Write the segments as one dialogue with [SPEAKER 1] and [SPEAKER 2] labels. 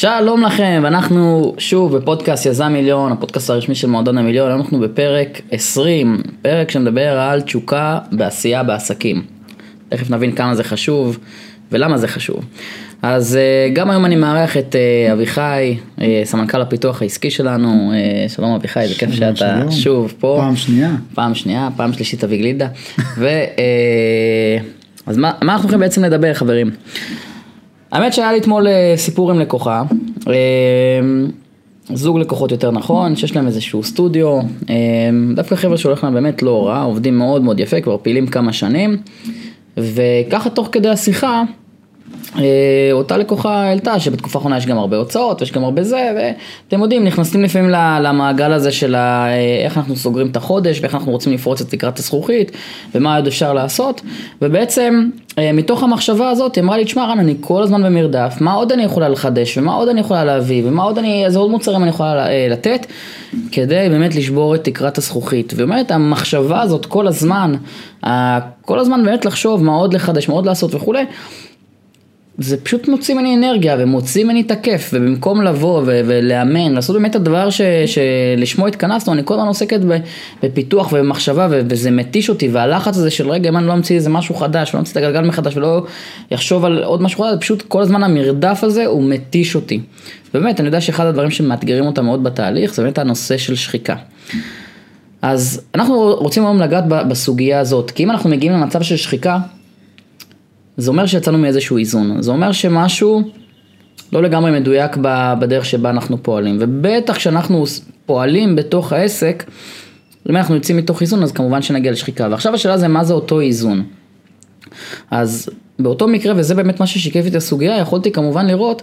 [SPEAKER 1] שלום לכם, אנחנו שוב בפודקאסט יזם מיליון, הפודקאסט הרשמי של מועדון המיליון, אנחנו בפרק 20, פרק שמדבר על תשוקה בעשייה בעסקים. תכף נבין כמה זה חשוב ולמה זה חשוב. אז אה, גם היום אני מארח את אה, אביחי, אה, סמנכ"ל הפיתוח העסקי שלנו, שלום אביחי, זה כיף שאתה שלום. שוב פה.
[SPEAKER 2] פעם שנייה.
[SPEAKER 1] פעם שנייה, פעם שלישית אבי גלידה. ו... אז מה, מה אנחנו הולכים בעצם לדבר חברים? האמת שהיה לי אתמול אה, סיפור עם לקוחה, אה, זוג לקוחות יותר נכון, שיש להם איזשהו סטודיו, אה, דווקא חבר'ה שהולך להם באמת לא רע, עובדים מאוד מאוד יפה, כבר פעילים כמה שנים, וככה תוך כדי השיחה, אותה לקוחה העלתה שבתקופה האחרונה יש גם הרבה הוצאות ויש גם הרבה זה ואתם יודעים נכנסים לפעמים למעגל הזה של אה, איך אנחנו סוגרים את החודש ואיך אנחנו רוצים לפרוץ את תקרת הזכוכית ומה עוד אפשר לעשות. ובעצם אה, מתוך המחשבה הזאת היא אמרה לי תשמע רן אני כל הזמן במרדף מה עוד אני יכולה לחדש ומה עוד אני יכולה להביא ומה עוד אני איזה עוד מוצרים אני יכולה לתת? כדי באמת לשבור את תקרת הזכוכית. ואומרת המחשבה הזאת כל הזמן כל הזמן באמת לחשוב מה עוד לחדש מה עוד לעשות וכולי זה פשוט מוציא ממני אנרגיה ומוציא ממני את הכיף ובמקום לבוא ו- ולאמן, לעשות באמת את הדבר ש- שלשמו התכנסנו, אני כל הזמן עוסקת בפיתוח ובמחשבה ו- וזה מתיש אותי והלחץ הזה של רגע אם אני לא אמציא איזה משהו חדש ולא אמציא את הגלגל מחדש ולא יחשוב על עוד משהו חדש, פשוט כל הזמן המרדף הזה הוא מתיש אותי. ובאמת אני יודע שאחד הדברים שמאתגרים אותה מאוד בתהליך זה באמת הנושא של שחיקה. אז אנחנו רוצים היום לגעת בסוגיה הזאת, כי אם אנחנו מגיעים למצב של שחיקה, זה אומר שיצאנו מאיזשהו איזון, זה אומר שמשהו לא לגמרי מדויק בדרך שבה אנחנו פועלים, ובטח כשאנחנו פועלים בתוך העסק, אם אנחנו יוצאים מתוך איזון אז כמובן שנגיע לשחיקה, ועכשיו השאלה זה מה זה אותו איזון. אז באותו מקרה, וזה באמת מה ששיקף את הסוגיה, יכולתי כמובן לראות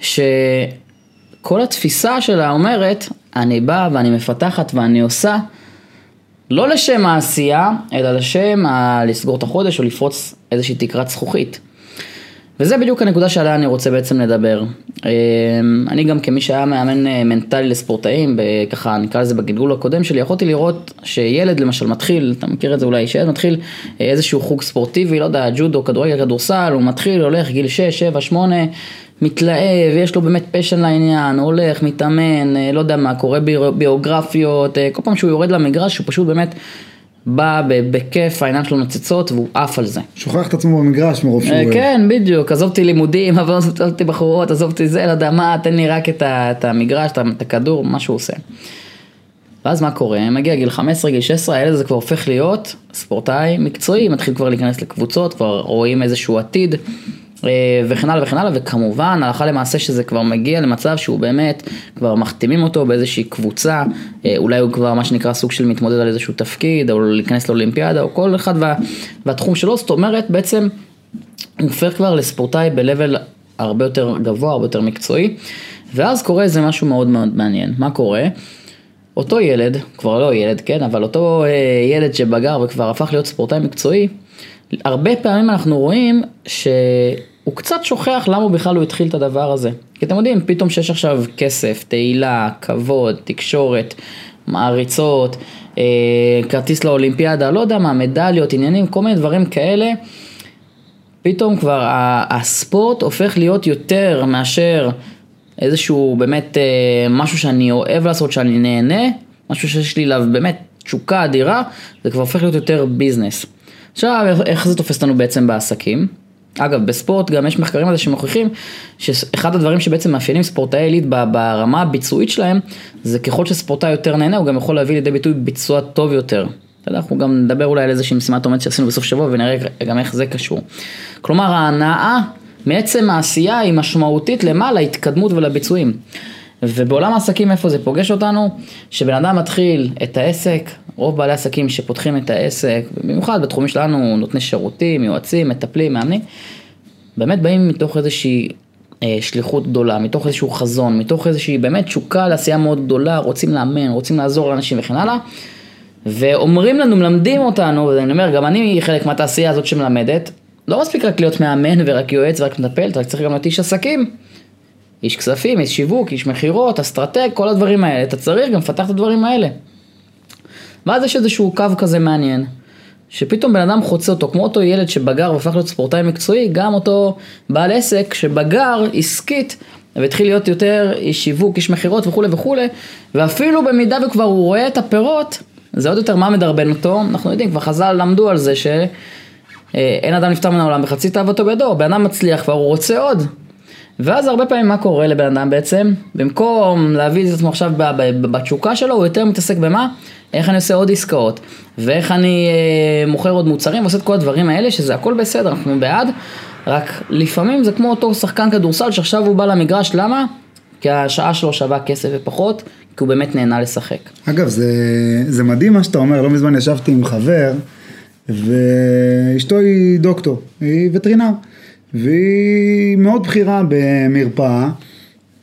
[SPEAKER 1] שכל התפיסה שלה אומרת, אני באה ואני מפתחת ואני עושה לא לשם העשייה, אלא לשם ה... לסגור את החודש או לפרוץ איזושהי תקרת זכוכית. וזה בדיוק הנקודה שעליה אני רוצה בעצם לדבר. אמ, אני גם כמי שהיה מאמן אה, מנטלי לספורטאים, ככה נקרא לזה בגלגול הקודם שלי, יכולתי לראות שילד למשל מתחיל, אתה מכיר את זה אולי, שילד מתחיל אה, איזשהו חוג ספורטיבי, לא יודע, ג'ודו, כדורגל, כדורסל, הוא מתחיל, הולך גיל 6, 7, 8, מתלהב, יש לו באמת פשן לעניין, הולך, מתאמן, אה, לא יודע מה, קורא ביוגרפיות, כל פעם שהוא יורד למגרש הוא פשוט באמת בא בכיף, העיניים שלו נוצצות והוא עף על זה.
[SPEAKER 2] שוכח את עצמו במגרש מרוב שהוא...
[SPEAKER 1] אוהב. כן, בדיוק, עזוב אותי לימודים, עזוב אותי בחורות, עזוב אותי זה, לא יודע מה, תן לי רק את המגרש, את הכדור, מה שהוא עושה. ואז מה קורה? מגיע גיל 15, גיל 16, הילד הזה כבר הופך להיות ספורטאי מקצועי, מתחיל כבר להיכנס לקבוצות, כבר רואים איזשהו עתיד. אה, וכן הלאה וכן הלאה, וכמובן הלכה למעשה שזה כבר מגיע למצב שהוא באמת, כבר מחתימים אותו באיזושהי קבוצה, אה, אולי הוא כבר מה שנקרא סוג של מתמודד על איזשהו תפקיד, או להיכנס לאולימפיאדה, או כל אחד וה, והתחום שלו, זאת אומרת בעצם הוא הופך כבר לספורטאי ב-level הרבה יותר גבוה, הרבה יותר מקצועי, ואז קורה איזה משהו מאוד מאוד מעניין, מה קורה? אותו ילד, כבר לא ילד כן, אבל אותו אה, ילד שבגר וכבר הפך להיות ספורטאי מקצועי, הרבה פעמים אנחנו רואים ש... הוא קצת שוכח למה הוא בכלל הוא התחיל את הדבר הזה. כי אתם יודעים, פתאום שיש עכשיו כסף, תהילה, כבוד, תקשורת, מעריצות, אה, כרטיס לאולימפיאדה, לא יודע מה, מדליות, עניינים, כל מיני דברים כאלה. פתאום כבר הספורט הופך להיות יותר מאשר איזשהו באמת אה, משהו שאני אוהב לעשות, שאני נהנה, משהו שיש לי אליו באמת תשוקה אדירה, זה כבר הופך להיות יותר ביזנס. עכשיו, איך זה תופס אותנו בעצם בעסקים? אגב, בספורט גם יש מחקרים על זה שמוכיחים שאחד הדברים שבעצם מאפיינים ספורטאי עילית ברמה הביצועית שלהם, זה ככל שספורטאי יותר נהנה, הוא גם יכול להביא לידי ביטוי ביצוע טוב יותר. אנחנו גם נדבר אולי על איזושהי משימת עומד שעשינו בסוף שבוע ונראה גם איך זה קשור. כלומר, ההנאה מעצם העשייה היא משמעותית למה? להתקדמות ולביצועים. ובעולם העסקים איפה זה פוגש אותנו? שבן אדם מתחיל את העסק, רוב בעלי עסקים שפותחים את העסק, במיוחד בתחומים שלנו, נותני שירותים, יועצים, מטפלים, מאמנים, באמת באים מתוך איזושהי אה, שליחות גדולה, מתוך איזשהו חזון, מתוך איזושהי באמת תשוקה לעשייה מאוד גדולה, רוצים לאמן, רוצים לעזור לאנשים וכן הלאה. ואומרים לנו, מלמדים אותנו, ואני אומר, גם אני חלק מהתעשייה הזאת שמלמדת, לא מספיק רק להיות מאמן ורק יועץ ורק מטפל, אתה צריך גם להיות איש עסקים. איש כספים, איש שיווק, איש מכירות, אסטרטג, כל הדברים האלה, אתה צריך גם לפתח את הדברים האלה. ואז יש איזשהו קו כזה מעניין, שפתאום בן אדם חוצה אותו, כמו אותו ילד שבגר והפך להיות ספורטאי מקצועי, גם אותו בעל עסק שבגר עסקית והתחיל להיות יותר איש שיווק, איש מכירות וכולי וכולי, ואפילו במידה וכבר הוא רואה את הפירות, זה עוד יותר מה מדרבן אותו, אנחנו יודעים, כבר חז"ל למדו על זה שאין אדם נפטר מן העולם בחצי תאוותו בידו, בן אדם מצליח כבר הוא רוצה עוד. ואז הרבה פעמים מה קורה לבן אדם בעצם? במקום להביא את עצמו עכשיו בתשוקה שלו, הוא יותר מתעסק במה? איך אני עושה עוד עסקאות, ואיך אני אה, מוכר עוד מוצרים, ועושה את כל הדברים האלה, שזה הכל בסדר, אנחנו בעד, רק לפעמים זה כמו אותו שחקן כדורסל שעכשיו הוא בא למגרש, למה? כי השעה שלו שווה כסף ופחות, כי הוא באמת נהנה לשחק.
[SPEAKER 2] אגב, זה, זה מדהים מה שאתה אומר, לא מזמן ישבתי עם חבר, ואשתו היא דוקטור, היא וטרינר, והיא מאוד בכירה במרפאה.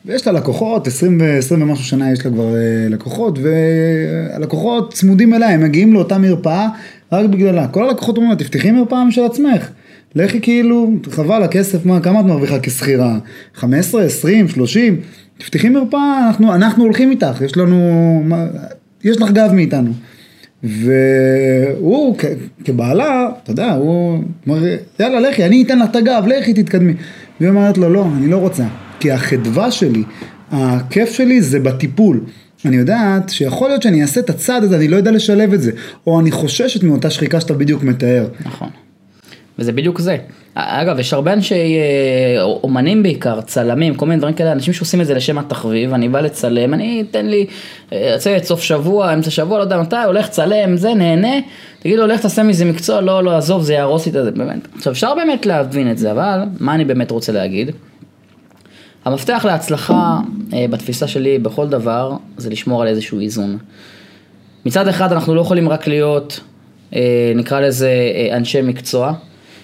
[SPEAKER 2] ויש לה לקוחות, 20 ו-20 ומשהו שנה יש לה כבר אה, לקוחות, והלקוחות צמודים אליה, הם מגיעים לאותה מרפאה רק בגללה. כל הלקוחות אומרים לה, תפתחי מרפאה משל עצמך. לכי כאילו, חבל הכסף, מה, כמה את מרוויחה כשכירה? 15, 20, 30? תפתחי מרפאה, אנחנו, אנחנו הולכים איתך, יש לנו, מה, יש לך גב מאיתנו. והוא כבעלה, אתה יודע, הוא אומר, יאללה לכי, אני אתן לך את הגב, לכי תתקדמי. והיא אומרת לו, לא, אני לא רוצה. כי החדווה שלי, הכיף שלי זה בטיפול. אני יודעת שיכול להיות שאני אעשה את הצעד הזה, אני לא יודע לשלב את זה. או אני חוששת מאותה שחיקה שאתה בדיוק מתאר.
[SPEAKER 1] נכון. וזה בדיוק זה. אגב, יש הרבה אנשי אה, אומנים בעיקר, צלמים, כל מיני דברים כאלה, אנשים שעושים את זה לשם התחביב, אני בא לצלם, אני אתן לי, אה, יוצא סוף שבוע, אמצע שבוע, לא יודע מתי, הולך צלם, זה, נהנה, תגיד לו, הולך תעשה מזה מקצוע, לא, לא, עזוב, זה יהרוס לי את זה, באמת. עכשיו, אפשר באמת להבין את זה, אבל מה אני באמת רוצה להגיד? המפתח להצלחה אה, בתפיסה שלי בכל דבר זה לשמור על איזשהו איזון. מצד אחד אנחנו לא יכולים רק להיות, נקרא לזה אנשי מקצוע,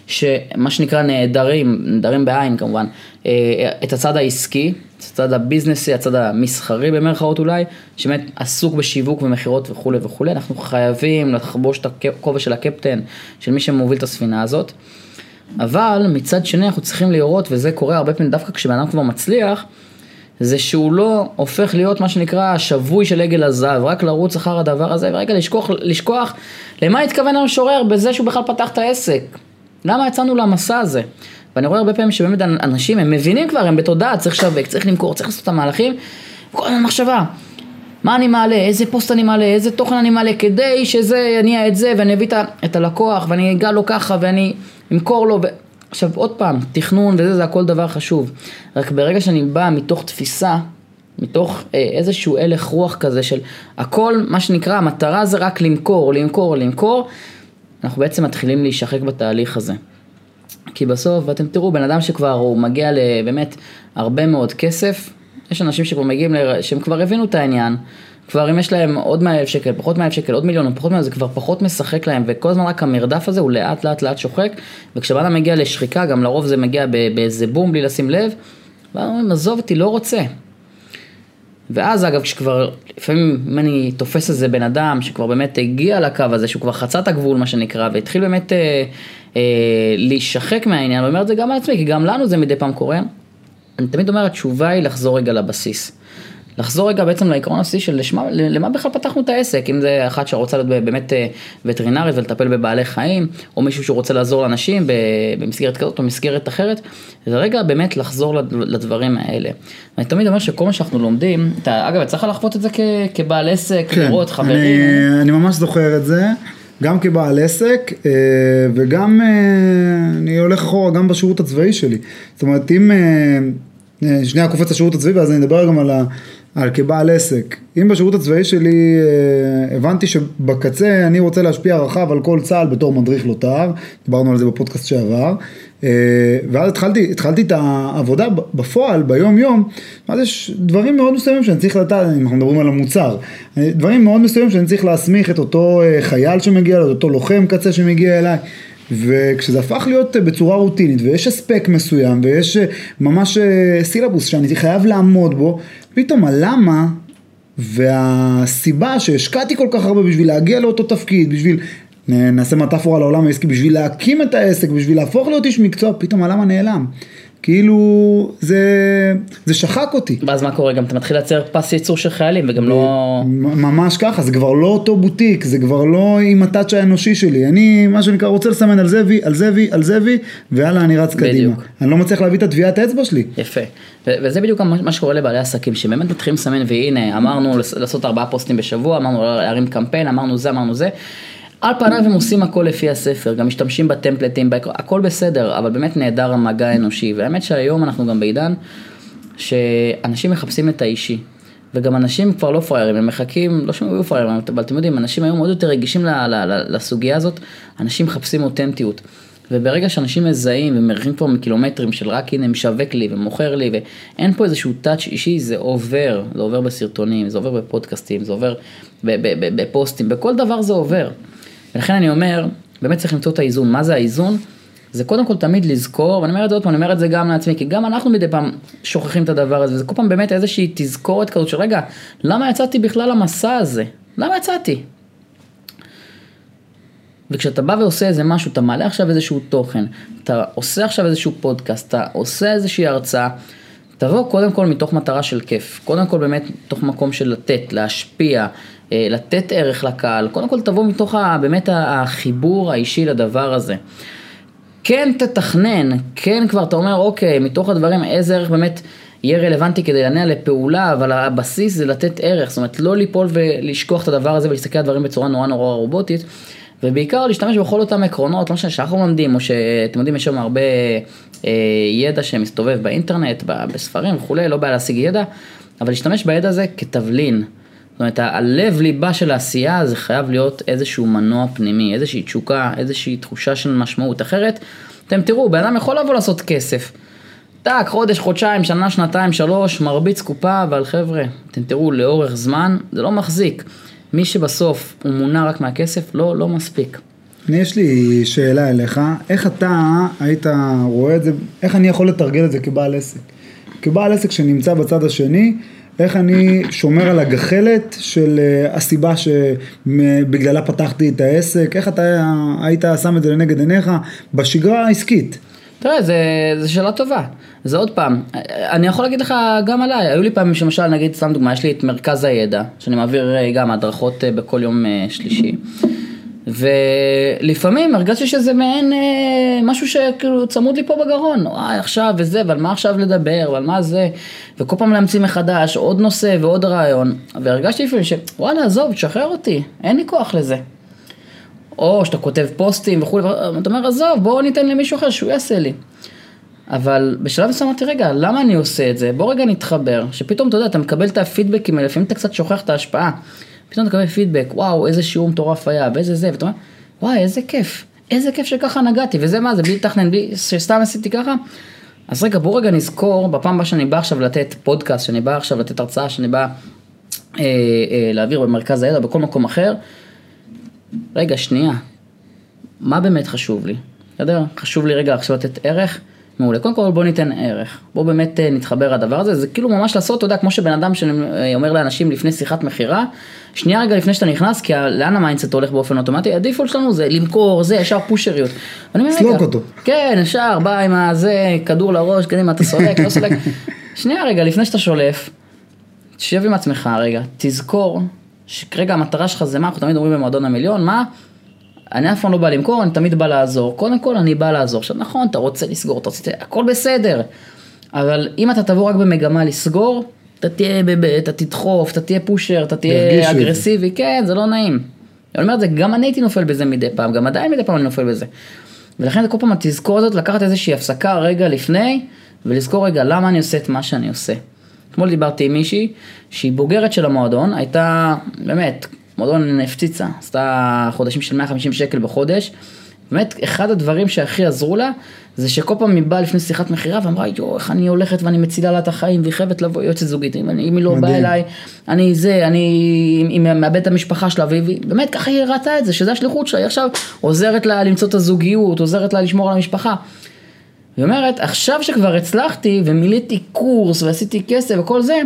[SPEAKER 1] שמה שנקרא נעדרים, נעדרים בעין כמובן, אה, את הצד העסקי, את הצד הביזנסי, הצד המסחרי במרכאות אולי, שבאמת עסוק בשיווק ומכירות וכולי וכולי, אנחנו חייבים לחבוש את הכובע של הקפטן, של מי שמוביל את הספינה הזאת. אבל מצד שני אנחנו צריכים לראות, וזה קורה הרבה פעמים דווקא כשבן אדם כבר מצליח, זה שהוא לא הופך להיות מה שנקרא השבוי של עגל הזהב, רק לרוץ אחר הדבר הזה, ורגע לשכוח, לשכוח למה התכוון המשורר בזה שהוא בכלל פתח את העסק. למה יצאנו למסע הזה? ואני רואה הרבה פעמים שבאמת אנשים, הם מבינים כבר, הם בתודעה, צריך לשווק, צריך למכור, צריך לעשות את המהלכים, כל הזמן מחשבה. מה אני מעלה, איזה פוסט אני מעלה, איזה תוכן אני מעלה, כדי שזה יניע את זה, ואני אביא את הלקוח, ואני אגע לו ככה, ואני אמכור לו. ו... עכשיו עוד פעם, תכנון וזה, זה הכל דבר חשוב. רק ברגע שאני בא מתוך תפיסה, מתוך אה, איזשהו הלך רוח כזה של הכל, מה שנקרא, המטרה זה רק למכור, למכור, למכור, אנחנו בעצם מתחילים להישחק בתהליך הזה. כי בסוף, ואתם תראו, בן אדם שכבר הוא מגיע לבאמת הרבה מאוד כסף, יש אנשים שכבר מגיעים, ל... שהם כבר הבינו את העניין, כבר אם יש להם עוד 100 אלף שקל, פחות 100 אלף שקל, עוד מיליון, פחות 100, זה כבר פחות משחק להם, וכל הזמן רק המרדף הזה הוא לאט לאט לאט שוחק, וכשבן מגיע לשחיקה, גם לרוב זה מגיע באיזה בום בלי לשים לב, ואז אומרים, עזוב אותי, לא רוצה. ואז אגב, כשכבר, לפעמים אם אני תופס איזה בן אדם שכבר באמת הגיע לקו הזה, שהוא כבר חצה את הגבול מה שנקרא, והתחיל באמת אה, אה, להישחק מהעניין, ואומר את זה גם על עצמי, כי גם לנו זה מדי פעם קורה, אני תמיד אומר, התשובה היא לחזור רגע לבסיס. לחזור רגע בעצם לעקרון הבסיסי של לשמה, למה בכלל פתחנו את העסק, אם זה אחת שרוצה להיות באמת אה, וטרינרית ולטפל בבעלי חיים, או מישהו שרוצה לעזור לאנשים במסגרת כזאת או מסגרת אחרת, זה רגע באמת לחזור לדברים האלה. אני תמיד אומר שכל מה שאנחנו לומדים, אתה אגב, צריך לחוות את זה כבעל עסק, כן, לראות חברים.
[SPEAKER 2] אני, אני ממש זוכר את זה. גם כבעל עסק אה, וגם אה, אני הולך אחורה גם בשירות הצבאי שלי. זאת אומרת אם שנייה קופץ לשירות הצבאי ואז אני אדבר גם על, ה, על כבעל עסק. אם בשירות הצבאי שלי אה, הבנתי שבקצה אני רוצה להשפיע רחב על כל צה"ל בתור מדריך לוט"ר, דיברנו על זה בפודקאסט שעבר, אה, ואז התחלתי, התחלתי את העבודה בפועל, ביום יום, אז יש דברים מאוד מסוימים שאני צריך לדעת, אם אנחנו מדברים על המוצר, דברים מאוד מסוימים שאני צריך להסמיך את אותו אה, חייל שמגיע, את אותו לוחם קצה שמגיע אליי. וכשזה הפך להיות בצורה רוטינית ויש אספק מסוים ויש ממש סילבוס שאני חייב לעמוד בו, פתאום הלמה והסיבה שהשקעתי כל כך הרבה בשביל להגיע לאותו תפקיד, בשביל, נעשה מטאפורה לעולם העסקי, בשביל להקים את העסק, בשביל להפוך להיות איש מקצוע, פתאום הלמה נעלם. כאילו זה, זה שחק אותי.
[SPEAKER 1] ואז מה קורה? גם אתה מתחיל לייצר פס ייצור של חיילים וגם לא...
[SPEAKER 2] ממש ככה, זה כבר לא אותו בוטיק, זה כבר לא עם הטאצ' האנושי שלי. אני, מה שנקרא, רוצה לסמן על זה וי, על זה וי, על זה וי, ויאללה, אני רץ קדימה.
[SPEAKER 1] בדיוק.
[SPEAKER 2] אני לא מצליח להביא את הטביעת האצבע שלי.
[SPEAKER 1] יפה. וזה בדיוק מה שקורה לבעלי עסקים, שבאמת מתחילים לסמן, והנה, אמרנו לעשות ארבעה פוסטים בשבוע, אמרנו להרים קמפיין, אמרנו זה, אמרנו זה. על פניו הם עושים הכל לפי הספר, גם משתמשים בטמפלטים, הכל בסדר, אבל באמת נהדר המגע האנושי. והאמת שהיום אנחנו גם בעידן שאנשים מחפשים את האישי. וגם אנשים כבר לא פראיירים, הם מחכים, לא שהם היו פראיירים, אבל אתם יודעים, אנשים היום עוד יותר רגישים לסוגיה הזאת, אנשים מחפשים אותנטיות. וברגע שאנשים מזהים ומריחים כבר מקילומטרים של רק הנה משווק לי ומוכר לי ואין פה איזשהו טאץ' אישי, זה עובר, זה עובר בסרטונים, זה עובר בפודקאסטים, זה עובר בפוסטים, בכל דבר זה עובר. ולכן אני אומר, באמת צריך למצוא את האיזון. מה זה האיזון? זה קודם כל תמיד לזכור, ואני אומר את זה עוד פעם, אני אומר את זה גם לעצמי, כי גם אנחנו מדי פעם שוכחים את הדבר הזה, וזה כל פעם באמת איזושהי תזכורת כזאת של רגע, למה יצאתי בכלל למסע הזה? למה יצאתי? וכשאתה בא ועושה איזה משהו, אתה מעלה עכשיו איזשהו תוכן, אתה עושה עכשיו איזשהו פודקאסט, אתה עושה איזושהי הרצאה, תבוא קודם כל מתוך מטרה של כיף, קודם כל באמת מתוך מקום של לתת, להשפיע, לתת ערך לקהל, קודם כל תבוא מתוך באמת החיבור האישי לדבר הזה. כן תתכנן, כן כבר אתה אומר אוקיי, מתוך הדברים איזה ערך באמת יהיה רלוונטי כדי להניע לפעולה, אבל הבסיס זה לתת ערך, זאת אומרת לא ליפול ולשכוח את הדבר הזה ולהסתכל על דברים בצורה נורא נורא רובוטית, ובעיקר להשתמש בכל אותם עקרונות, לא משנה שאנחנו לומדים, או שאתם יודעים יש שם הרבה אה, ידע שמסתובב באינטרנט, בספרים וכולי, לא בעיה להשיג ידע, אבל להשתמש בידע הזה כתבלין. זאת אומרת, הלב ליבה של העשייה זה חייב להיות איזשהו מנוע פנימי, איזושהי תשוקה, איזושהי תחושה של משמעות. אחרת, אתם תראו, בן אדם יכול לבוא לעשות כסף. טאק, חודש, חודשיים, שנה, שנתיים, שלוש, מרביץ קופה, אבל חבר'ה, אתם תראו, לאורך זמן, זה לא מחזיק. מי שבסוף הוא מונע רק מהכסף, לא, לא מספיק.
[SPEAKER 2] יש לי שאלה אליך, איך אתה היית רואה את זה, איך אני יכול לתרגל את זה כבעל עסק? כבעל עסק שנמצא בצד השני, איך אני שומר על הגחלת של אה, הסיבה שבגללה פתחתי את העסק, איך אתה היית שם את זה לנגד עיניך בשגרה העסקית?
[SPEAKER 1] תראה, זה שאלה טובה. זה עוד פעם, אני יכול להגיד לך גם עליי, היו לי פעמים שלמשל, נגיד, סתם דוגמה, יש לי את מרכז הידע, שאני מעביר אה, גם הדרכות אה, בכל יום שלישי. ולפעמים הרגשתי שזה מעין אה, משהו שכאילו צמוד לי פה בגרון, וואי עכשיו וזה, ועל מה עכשיו לדבר, ועל מה זה, וכל פעם להמציא מחדש עוד נושא ועוד רעיון, והרגשתי לפעמים שוואלה עזוב, תשחרר אותי, אין לי כוח לזה. או שאתה כותב פוסטים וכולי, ואתה אומר עזוב בואו ניתן למישהו אחר שהוא יעשה לי. אבל בשלב מסוים אמרתי רגע למה אני עושה את זה בוא רגע נתחבר שפתאום אתה יודע אתה מקבל את הפידבקים האלה לפעמים אתה קצת שוכח את ההשפעה. פתאום אתה מקבל פידבק וואו איזה שיעור מטורף היה ואיזה זה ואתה אומר וואי איזה כיף איזה כיף שככה נגעתי וזה מה זה בלי לתכנן בלי שסתם עשיתי ככה. אז רגע בוא רגע נזכור בפעם הבאה שאני בא עכשיו לתת פודקאסט שאני בא עכשיו לתת הרצאה שאני בא אה, אה, להעביר במרכז הידע בכל מקום אחר. רגע, שנייה. מה באמת חשוב לי? בסדר? חשוב לי רגע עכשיו לתת ערך? מעולה. קודם כל בוא ניתן ערך. בוא באמת אה, נתחבר לדבר הזה. זה כאילו ממש לעשות, אתה יודע, כמו שבן אדם שאומר לאנשים לפני שיחת מכירה, שנייה רגע לפני שאתה נכנס, כי לאן ה mindset הולך באופן אוטומטי? ה default שלנו זה למכור, זה ישר פושריות.
[SPEAKER 2] סלוק אותו.
[SPEAKER 1] כן, ישר, בא עם הזה, כדור לראש, קדימה, אתה סולק, לא סולק. שנייה רגע, לפני שאתה שולף, תשב עם עצמך רגע, תזכור שכרגע המטרה שלך זה מה, אנחנו תמיד אומרים במועדון המיליון, מה? אני אף פעם לא בא למכור, אני תמיד בא לעזור. קודם כל אני בא לעזור. עכשיו נכון, אתה רוצה לסגור, אתה רוצה, הכל בסדר. אבל אם אתה תבוא רק במגמה לסגור, אתה תהיה, אתה תדחוף, אתה תהיה פושר, אתה תהיה
[SPEAKER 2] את זה.
[SPEAKER 1] אגרסיבי, כן, זה לא נעים. אני אומר את זה, גם אני הייתי נופל בזה מדי פעם, גם עדיין מדי פעם אני נופל בזה. ולכן כל פעם התזכור הזאת, לקחת איזושהי הפסקה רגע לפני, ולזכור רגע למה אני עושה את מה שאני עושה. אתמול דיברתי עם מישהי שהיא בוגרת של המועדון, הייתה באמת, מועדון הפציצה, עשתה חודשים של 150 שקל בחודש. באמת, אחד הדברים שהכי עזרו לה, זה שכל פעם היא באה לפני שיחת מכירה ואמרה, יואו, איך אני הולכת ואני מצילה לה את החיים, והיא חייבת לבוא יועצת זוגית, אם, אם היא לא באה. אליי, אני זה, אני, היא מאבדת את המשפחה שלה, והיא, והיא- באמת ככה היא ראתה את זה, שזה השליחות שלה, היא עכשיו עוזרת לה למצוא את הזוגיות, עוזרת לה לשמור על המשפחה. היא אומרת, עכשיו שכבר הצלחתי ומילאתי קורס ועשיתי כסף וכל זה,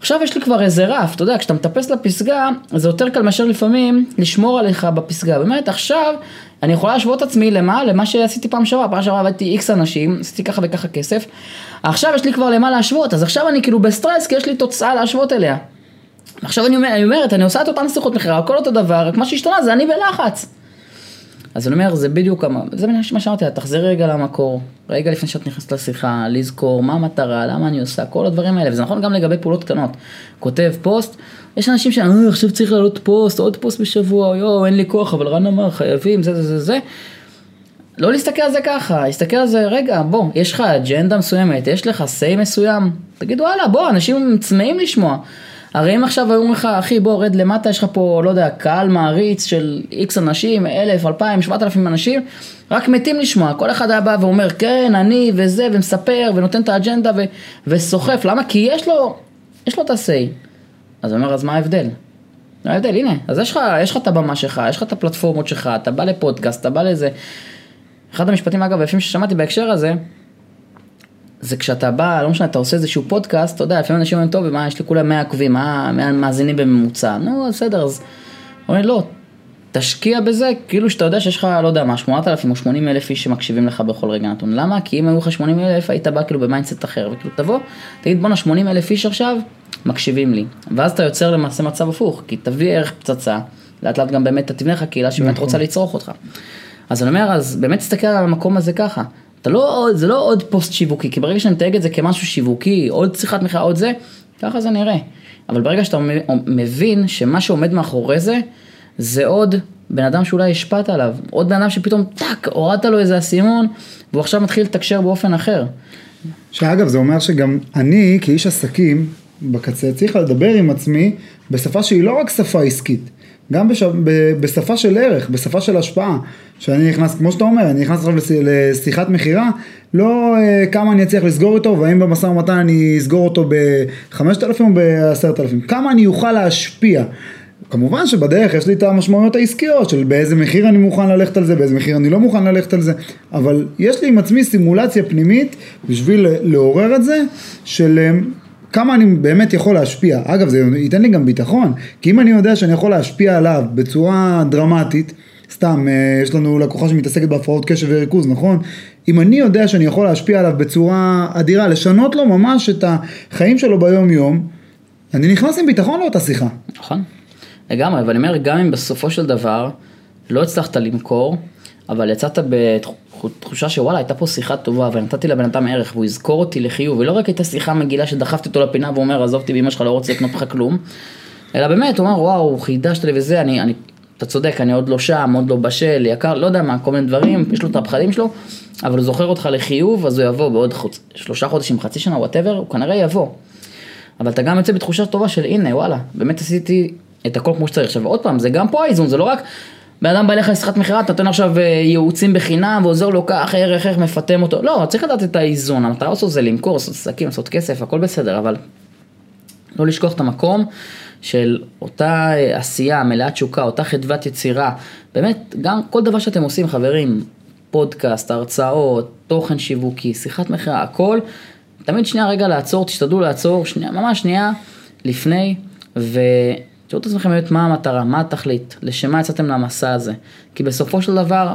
[SPEAKER 1] עכשיו יש לי כבר איזה רף, אתה יודע, כשאתה מטפס לפסגה, זה יותר קל מאשר לפעמים לשמור עליך בפסגה. באמת, עכשיו אני יכולה להשוות את עצמי למה? למה שעשיתי פעם שעברה. פעם שעברה עבדתי איקס אנשים, עשיתי ככה וככה כסף. עכשיו יש לי כבר למה להשוות, אז עכשיו אני כאילו בסטרס, כי יש לי תוצאה להשוות אליה. עכשיו אני, אומר, אני אומרת, אני עושה את אותן שיחות מכירה, הכל אותו דבר, רק מה שהשתנה זה אני בלחץ. אז אני אומר, זה בדיוק, זה מה שאמרתי, לה, תחזרי רגע למקור, רגע לפני שאת נכנסת לשיחה, לזכור מה המטרה, למה אני עושה, כל הדברים האלה, וזה נכון גם לגבי פעולות קטנות. כותב פוסט, יש אנשים שאומרים, "אה, עכשיו צריך לעלות פוסט, עוד פוסט בשבוע, יואו, אין לי כוח, אבל רן אמר, חייבים, זה, זה, זה, זה. לא להסתכל על זה ככה, להסתכל על זה, רגע, בוא, יש לך אג'נדה מסוימת, יש לך say מסוים, תגיד וואלה, בוא, אנשים צמאים לשמוע. הרי אם עכשיו היו אומרים לך, אחי, בוא, רד למטה, יש לך פה, לא יודע, קהל מעריץ של איקס אנשים, אלף, אלפיים, שבעת אלפים אנשים, רק מתים לשמוע. כל אחד היה בא ואומר, כן, אני וזה, ומספר, ונותן את האג'נדה, ו- וסוחף. למה? כי יש לו, יש לו את הסיי. אז הוא אומר, אז מה ההבדל? מה ההבדל? הנה, אז יש לך, יש לך את הבמה שלך, יש לך את הפלטפורמות שלך, אתה בא לפודקאסט, אתה בא לזה. אחד המשפטים, אגב, היפים ששמעתי בהקשר הזה, זה כשאתה בא, לא משנה, אתה עושה איזשהו פודקאסט, אתה יודע, לפעמים אנשים אומרים, טוב, מה, יש לי כולה 100 עוקבים, מה, 100 מאזינים בממוצע, נו, בסדר, אז... אומרים, לא, תשקיע בזה, כאילו שאתה יודע שיש לך, לא יודע מה, 8,000 או 80 אלף איש שמקשיבים לך בכל רגע נתון. למה? כי אם היו לך 80 אלף, היית בא כאילו ב mindset אחר, וכאילו תבוא, תגיד בואנה 80 אלף איש עכשיו, מקשיבים לי. ואז אתה יוצר למעשה מצב הפוך, כי תביא ערך פצצה, לאט לאט גם באמת אתה תבנה לך קהילה שבאמת
[SPEAKER 2] נכון.
[SPEAKER 1] רוצה לצרוך אותך. אז אני אומר, אז באמת תסתכל על המקום הזה ככה. אתה לא, זה לא עוד פוסט שיווקי, כי ברגע שאני מתייג את זה כמשהו שיווקי, עוד שיחת מכירה, עוד זה, ככה זה נראה. אבל ברגע שאתה מבין שמה שעומד מאחורי זה, זה עוד בן אדם שאולי השפעת עליו, עוד בן אדם שפתאום טאק, הורדת לו איזה אסימון, והוא עכשיו מתחיל לתקשר באופן אחר.
[SPEAKER 2] שאגב, זה אומר שגם אני, כאיש עסקים, בקצה, צריך לדבר עם עצמי בשפה שהיא לא רק שפה עסקית, גם בש... ב- בשפה של ערך, בשפה של השפעה. שאני נכנס, כמו שאתה אומר, אני נכנס עכשיו לש... לשיחת מכירה, לא אה, כמה אני אצליח לסגור איתו, והאם במשא ומתן אני אסגור אותו ב-5,000 או ב-10,000, כמה אני אוכל להשפיע. כמובן שבדרך יש לי את המשמעויות העסקיות של באיזה מחיר אני מוכן ללכת על זה, באיזה מחיר אני לא מוכן ללכת על זה, אבל יש לי עם עצמי סימולציה פנימית בשביל לעורר את זה, של אה, כמה אני באמת יכול להשפיע. אגב, זה ייתן לי גם ביטחון, כי אם אני יודע שאני יכול להשפיע עליו בצורה דרמטית, סתם, אה, יש לנו לקוחה שמתעסקת בהפרעות קשב וריכוז, נכון? אם אני יודע שאני יכול להשפיע עליו בצורה אדירה, לשנות לו ממש את החיים שלו ביום יום, אני נכנס עם ביטחון לאותה שיחה.
[SPEAKER 1] נכון? לגמרי, ואני אומר, גם אם בסופו של דבר לא הצלחת למכור, אבל יצאת בתחושה שוואלה, הייתה פה שיחה טובה, ונתתי לבן אדם ערך, והוא יזכור אותי לחיוב, ולא רק הייתה שיחה מגעילה שדחפתי אותו לפינה והוא אומר, עזוב אותי באמא שלך, לא רוצה לקנות לך כלום, אלא באמת, הוא אומר, וואו, חידשת לי וזה, אני, אני, אתה צודק, אני עוד לא שם, עוד לא בשל, יקר, לא יודע מה, כל מיני דברים, יש לו את הפחדים שלו, אבל הוא זוכר אותך לחיוב, אז הוא יבוא בעוד חודש, שלושה חודשים, חצי שנה, whatever, הוא כנראה יבוא. אבל אתה גם יוצא בתחושה טובה של הנה וואלה, באמת עשיתי את הכל כמו שצריך. עכשיו עוד פעם, זה גם פה האיזון, זה לא רק בן אדם בא אליך לשיחת מכירה, אתה נותן עכשיו אה, ייעוצים בחינם ועוזר לו כך, ערך, איך מפטם אותו. לא, צריך לדעת את האיזון, המטרה בסוף זה למכור, לעשות עסקים, לעשות כסף, הכל בסדר, אבל לא לשכוח את המקום של אותה אה, עשייה מלאת תשוקה, אותה חדוות יצירה. באמת, גם כל דבר שאתם עושים, חברים, פודקאסט, הרצאות, תוכן שיווקי, שיחת מכירה, הכל, תמיד שנייה רגע לעצור, תשתדלו לעצור, שנייה, ממש שנייה לפני, ותראו את עצמכם באמת מה המטרה, מה התכלית, לשם מה יצאתם למסע הזה. כי בסופו של דבר,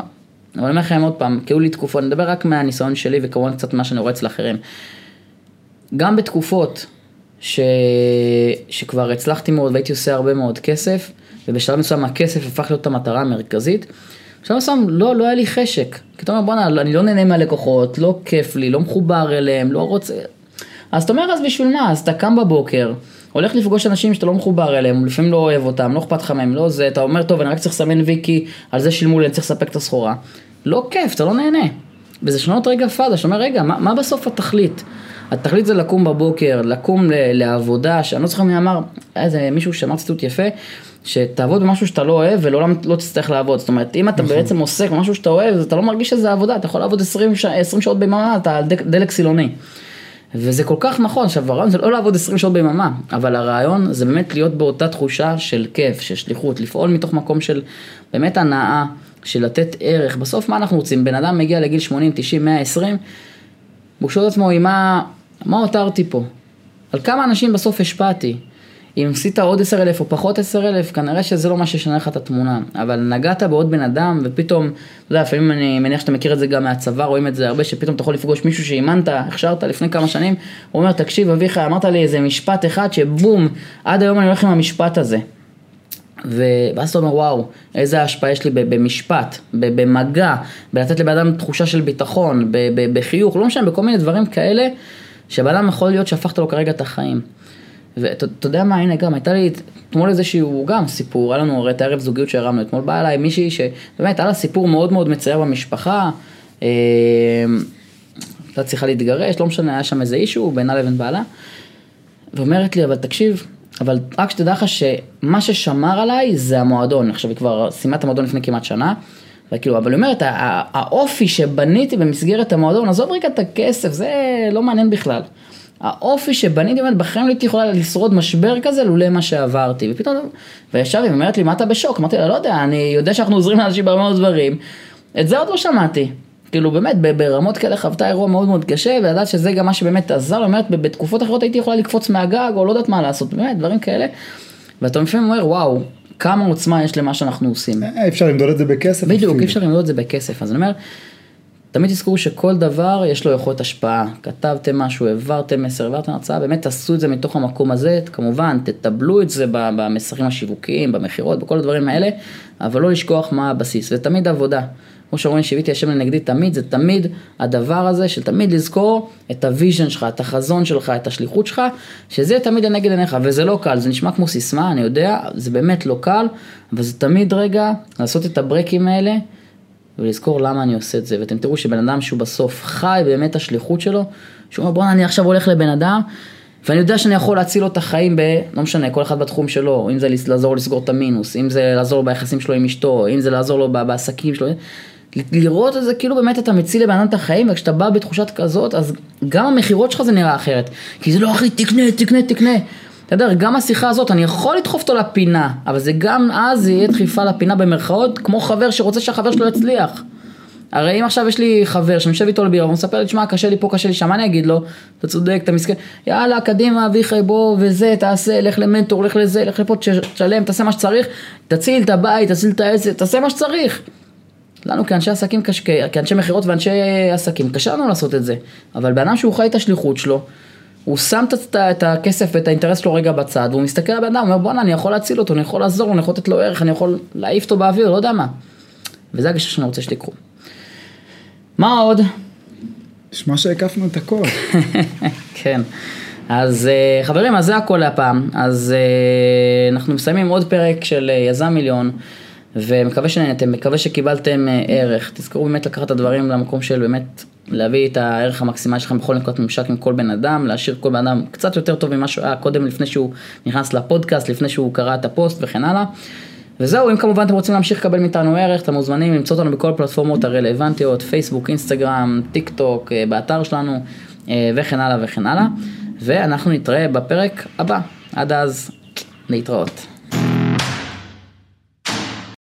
[SPEAKER 1] אני אומר לכם עוד פעם, כי היו לי תקופות, אני מדבר רק מהניסיון שלי וכמובן קצת מה שאני רואה אצל אחרים. גם בתקופות ש... שכבר הצלחתי מאוד והייתי עושה הרבה מאוד כסף, ובשלב מסוים הכסף הפך להיות המטרה המרכזית, בשלב מסוים לא, לא היה לי חשק. כי אתה אומר בואנה, אני לא נהנה מהלקוחות, לא כיף לי, לא מחובר אליהם, לא רוצה... אז אתה אומר אז בשביל מה? אז אתה קם בבוקר, הולך לפגוש אנשים שאתה לא מחובר אליהם, לפעמים לא אוהב אותם, לא אכפת לך מהם, לא זה, אתה אומר טוב אני רק צריך לסמן ויקי, על זה שילמו לי, אני צריך לספק את הסחורה. לא כיף, אתה לא נהנה. וזה שנות רגע פאזה, שאתה אומר רגע, מה, מה בסוף התכלית? התכלית זה לקום בבוקר, לקום ל- לעבודה, שאני לא זוכר מי אמר, איזה מישהו שאמר ציטוט יפה, שתעבוד במשהו שאתה לא אוהב ולעולם לא תצטרך לעבוד. זאת אומרת, אם אתה בעצם עוסק במשהו שאתה אוהב, אז אתה לא מרגיש שזה עבודה, אתה יכול לעבוד 20, ש... 20 שעות ביממה, אתה דלק סילוני. וזה כל כך נכון, עכשיו הרעיון זה לא לעבוד 20 שעות ביממה, אבל הרעיון זה באמת להיות באותה תחושה של כיף, של שליחות, לפעול מתוך מקום של באמת הנאה, של לתת ערך. בסוף מה אנחנו רוצים? בן אדם מגיע לגיל 80, 90, 120, הוא שואל את עצמו, מה, מה הותרתי פה? על כמה אנשים בסוף השפעתי. אם עשית עוד עשר אלף או פחות עשר אלף, כנראה שזה לא מה שישנה לך את התמונה. אבל נגעת בעוד בן אדם, ופתאום, אתה יודע, לפעמים אני מניח שאתה מכיר את זה גם מהצבא, רואים את זה הרבה, שפתאום אתה יכול לפגוש מישהו שאימנת, הכשרת לפני כמה שנים, הוא אומר, תקשיב אביחי, אמרת לי איזה משפט אחד שבום, עד היום אני הולך עם המשפט הזה. ואז אתה אומר, וואו, איזה השפעה יש לי במשפט, במגע, בלתת לבן אדם תחושה של ביטחון, בחיוך, לא משנה, בכל מיני דברים כאלה, שבן אדם יכול להיות שהפכת לו כרגע את החיים. ואתה יודע מה, הנה גם, הייתה לי אתמול איזשהו גם סיפור, היה לנו הרי את הערב זוגיות שהרמנו, אתמול באה אליי מישהי שבאמת היה לה סיפור מאוד מאוד מצער במשפחה, אה, הייתה צריכה להתגרש, לא משנה, היה שם איזה אישו בינה לבין בעלה, ואומרת לי, אבל תקשיב, אבל רק שתדע לך שמה ששמר עליי זה המועדון, עכשיו היא כבר סיימה את המועדון לפני כמעט שנה, וכאילו, אבל היא אומרת, האופי שבניתי במסגרת המועדון, עזוב רגע את הכסף, זה לא מעניין בכלל. האופי שבניתי, באמת, בחיים לא הייתי יכולה לשרוד משבר כזה לולא מה שעברתי. ופתאום, וישב היא אומרת לי, מה אתה בשוק? אמרתי לה, לא יודע, אני יודע שאנחנו עוזרים לאנשים בהרבה מאוד דברים. את זה עוד לא שמעתי. כאילו באמת ברמות כאלה חוותה אירוע מאוד מאוד קשה ולדעת שזה גם מה שבאמת עזר, היא אומרת בתקופות אחרות הייתי יכולה לקפוץ מהגג או לא יודעת מה לעשות, באמת דברים כאלה. ואתה לפעמים אומר וואו, כמה עוצמה יש למה שאנחנו עושים.
[SPEAKER 2] אי אפשר למדוד את זה בכסף.
[SPEAKER 1] בדיוק, אי אפשר למדוד את זה בכסף, אז אני אומר, תמיד תזכרו שכל דבר יש לו יכולת השפעה. כתבתם משהו, העברתם מסר, העברתם הרצאה, באמת תעשו את זה מתוך המקום הזה, כמובן תתבלו את זה במסרים השיווקיים, במכירות, בכל הדברים האלה, אבל לא לשכוח מה הבסיס, זה תמיד עבודה. כמו שאומרים שיוויתי השם לנגדי תמיד, זה תמיד הדבר הזה של תמיד לזכור את ה vision שלך, את החזון שלך, את השליחות שלך, שזה תמיד לנגד עיניך, וזה לא קל, זה נשמע כמו סיסמה, אני יודע, זה באמת לא קל, אבל זה תמיד רגע לעשות את הברקים האלה. ולזכור למה אני עושה את זה, ואתם תראו שבן אדם שהוא בסוף חי באמת השליחות שלו, שהוא אומר בואנה אני עכשיו הולך לבן אדם, ואני יודע שאני יכול להציל לו את החיים ב... לא משנה, כל אחד בתחום שלו, אם זה לעזור לסגור את המינוס, אם זה לעזור לו ביחסים שלו עם אשתו, אם זה לעזור לו בעסקים שלו, לראות את זה כאילו באמת אתה מציל לבן אדם את החיים, וכשאתה בא בתחושת כזאת, אז גם המכירות שלך זה נראה אחרת. כי זה לא אחי, תקנה, תקנה, תקנה. יודע, גם השיחה הזאת, אני יכול לדחוף אותו לפינה, אבל זה גם אז יהיה דחיפה לפינה במרכאות, כמו חבר שרוצה שהחבר שלו יצליח. הרי אם עכשיו יש לי חבר שאני יושב איתו לבירה, והוא מספר לי, תשמע, קשה לי פה, קשה לי שם, מה אני אגיד לו? אתה צודק, אתה מסכן, יאללה, קדימה, אביחי, בוא, וזה, תעשה, לך למנטור, לך לזה, לך לפה, תשלם, תעשה מה שצריך, תציל את הבית, תציל את העסק, תעשה מה שצריך. לנו כאנשי עסקים, כאנשי מכירות ואנשי עסקים, קשה לנו לעשות את זה. אבל בן שהוא חי את השליחות שלו, הוא שם את הכסף ואת האינטרס שלו רגע בצד, והוא מסתכל על הבן אדם, הוא אומר בואנה אני יכול להציל אותו, אני יכול לעזור לו, אני יכול לתת לו ערך, אני יכול להעיף אותו באוויר, לא יודע מה. וזה הגישה שאני רוצה שתיקחו. מה עוד?
[SPEAKER 2] נשמע שהקפנו את הכל.
[SPEAKER 1] כן. אז אה, חברים, אז זה הכל להפעם. אז אה, אנחנו מסיימים עוד פרק של אה, יזם מיליון. ומקווה שנהנתם, מקווה שקיבלתם ערך. תזכרו באמת לקחת את הדברים למקום של באמת להביא את הערך המקסימלי שלכם בכל נקודת ממשק עם כל בן אדם, להשאיר כל בן אדם קצת יותר טוב ממה שהוא היה קודם לפני שהוא נכנס לפודקאסט, לפני שהוא קרא את הפוסט וכן הלאה. וזהו, אם כמובן אתם רוצים להמשיך לקבל מאיתנו ערך, אתם מוזמנים למצוא אותנו בכל הפלטפורמות הרלוונטיות, פייסבוק, אינסטגרם, טיק טוק, אה, באתר שלנו אה, וכן הלאה וכן הלאה. ואנחנו נתראה בפרק הבא. עד אז, להתראות.